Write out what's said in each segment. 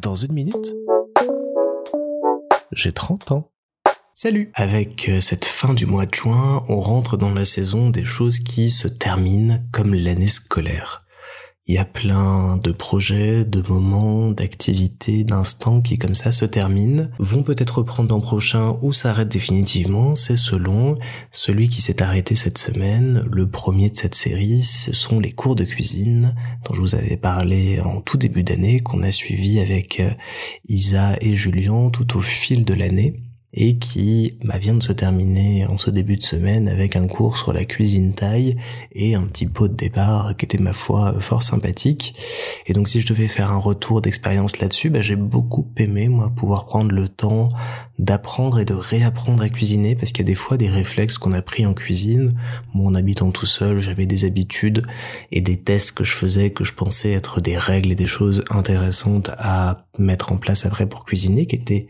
Dans une minute, j'ai 30 ans. Salut Avec euh, cette fin du mois de juin, on rentre dans la saison des choses qui se terminent comme l'année scolaire. Il y a plein de projets, de moments, d'activités, d'instants qui comme ça se terminent, vont peut-être reprendre l'an prochain ou s'arrêtent définitivement, c'est selon celui qui s'est arrêté cette semaine. Le premier de cette série, ce sont les cours de cuisine dont je vous avais parlé en tout début d'année, qu'on a suivi avec euh, Isa et Julien tout au fil de l'année et qui bah, vient de se terminer en ce début de semaine avec un cours sur la cuisine taille et un petit pot de départ qui était ma foi fort sympathique. Et donc si je devais faire un retour d'expérience là-dessus, bah, j'ai beaucoup aimé moi pouvoir prendre le temps d'apprendre et de réapprendre à cuisiner parce qu'il y a des fois des réflexes qu'on a pris en cuisine. Moi en habitant tout seul, j'avais des habitudes et des tests que je faisais que je pensais être des règles et des choses intéressantes à mettre en place après pour cuisiner qui étaient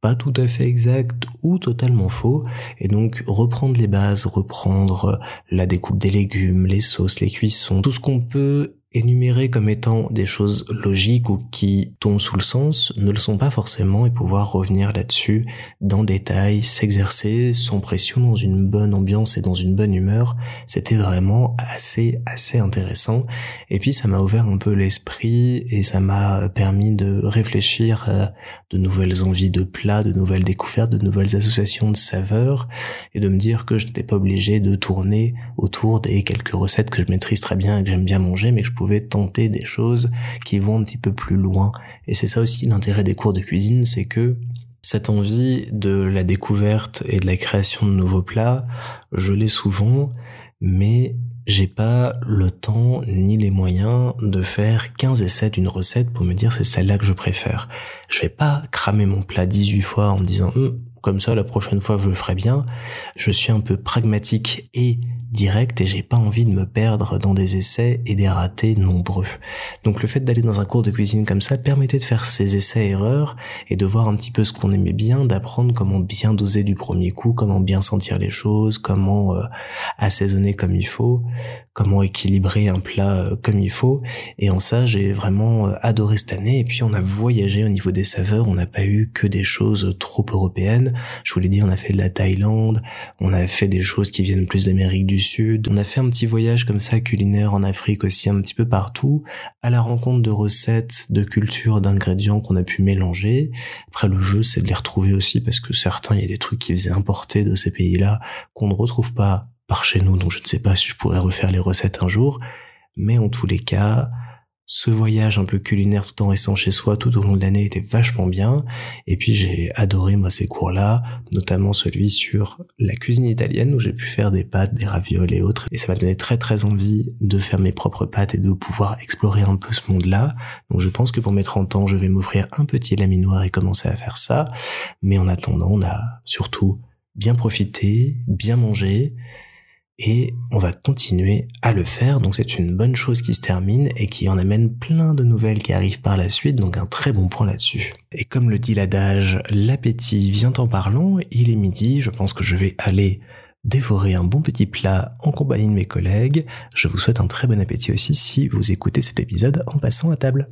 pas tout à fait exact ou totalement faux. Et donc reprendre les bases, reprendre la découpe des légumes, les sauces, les cuissons, tout ce qu'on peut énumérés comme étant des choses logiques ou qui tombent sous le sens ne le sont pas forcément et pouvoir revenir là-dessus dans le détail, s'exercer sans pression dans une bonne ambiance et dans une bonne humeur, c'était vraiment assez assez intéressant. Et puis ça m'a ouvert un peu l'esprit et ça m'a permis de réfléchir à de nouvelles envies de plats, de nouvelles découvertes, de nouvelles associations de saveurs et de me dire que je n'étais pas obligé de tourner autour des quelques recettes que je maîtrise très bien et que j'aime bien manger mais que je pouvais tenter des choses qui vont un petit peu plus loin. Et c'est ça aussi l'intérêt des cours de cuisine, c'est que cette envie de la découverte et de la création de nouveaux plats, je l'ai souvent, mais j'ai pas le temps ni les moyens de faire 15 essais d'une recette pour me dire c'est celle-là que je préfère. Je vais pas cramer mon plat 18 fois en me disant hum, comme ça la prochaine fois je le ferai bien. Je suis un peu pragmatique et direct et j'ai pas envie de me perdre dans des essais et des ratés nombreux. Donc le fait d'aller dans un cours de cuisine comme ça permettait de faire ces essais-erreurs et de voir un petit peu ce qu'on aimait bien, d'apprendre comment bien doser du premier coup, comment bien sentir les choses, comment euh, assaisonner comme il faut, comment équilibrer un plat euh, comme il faut. Et en ça, j'ai vraiment euh, adoré cette année. Et puis on a voyagé au niveau des saveurs, on n'a pas eu que des choses trop européennes. Je vous l'ai dit, on a fait de la Thaïlande, on a fait des choses qui viennent plus d'Amérique du Sud. On a fait un petit voyage comme ça culinaire en Afrique aussi, un petit peu partout, à la rencontre de recettes, de cultures, d'ingrédients qu'on a pu mélanger. Après, le jeu, c'est de les retrouver aussi parce que certains, il y a des trucs qui faisaient importer de ces pays-là qu'on ne retrouve pas par chez nous, donc je ne sais pas si je pourrais refaire les recettes un jour. Mais en tous les cas, ce voyage un peu culinaire tout en restant chez soi tout au long de l'année était vachement bien. Et puis j'ai adoré moi ces cours-là, notamment celui sur la cuisine italienne où j'ai pu faire des pâtes, des ravioles et autres. Et ça m'a donné très très envie de faire mes propres pâtes et de pouvoir explorer un peu ce monde-là. Donc je pense que pour mes 30 ans, je vais m'offrir un petit laminoir et commencer à faire ça. Mais en attendant, on a surtout bien profité, bien mangé, et on va continuer à le faire. Donc c'est une bonne chose qui se termine et qui en amène plein de nouvelles qui arrivent par la suite. Donc un très bon point là-dessus. Et comme le dit l'adage, l'appétit vient en parlant. Il est midi. Je pense que je vais aller dévorer un bon petit plat en compagnie de mes collègues. Je vous souhaite un très bon appétit aussi si vous écoutez cet épisode en passant à table.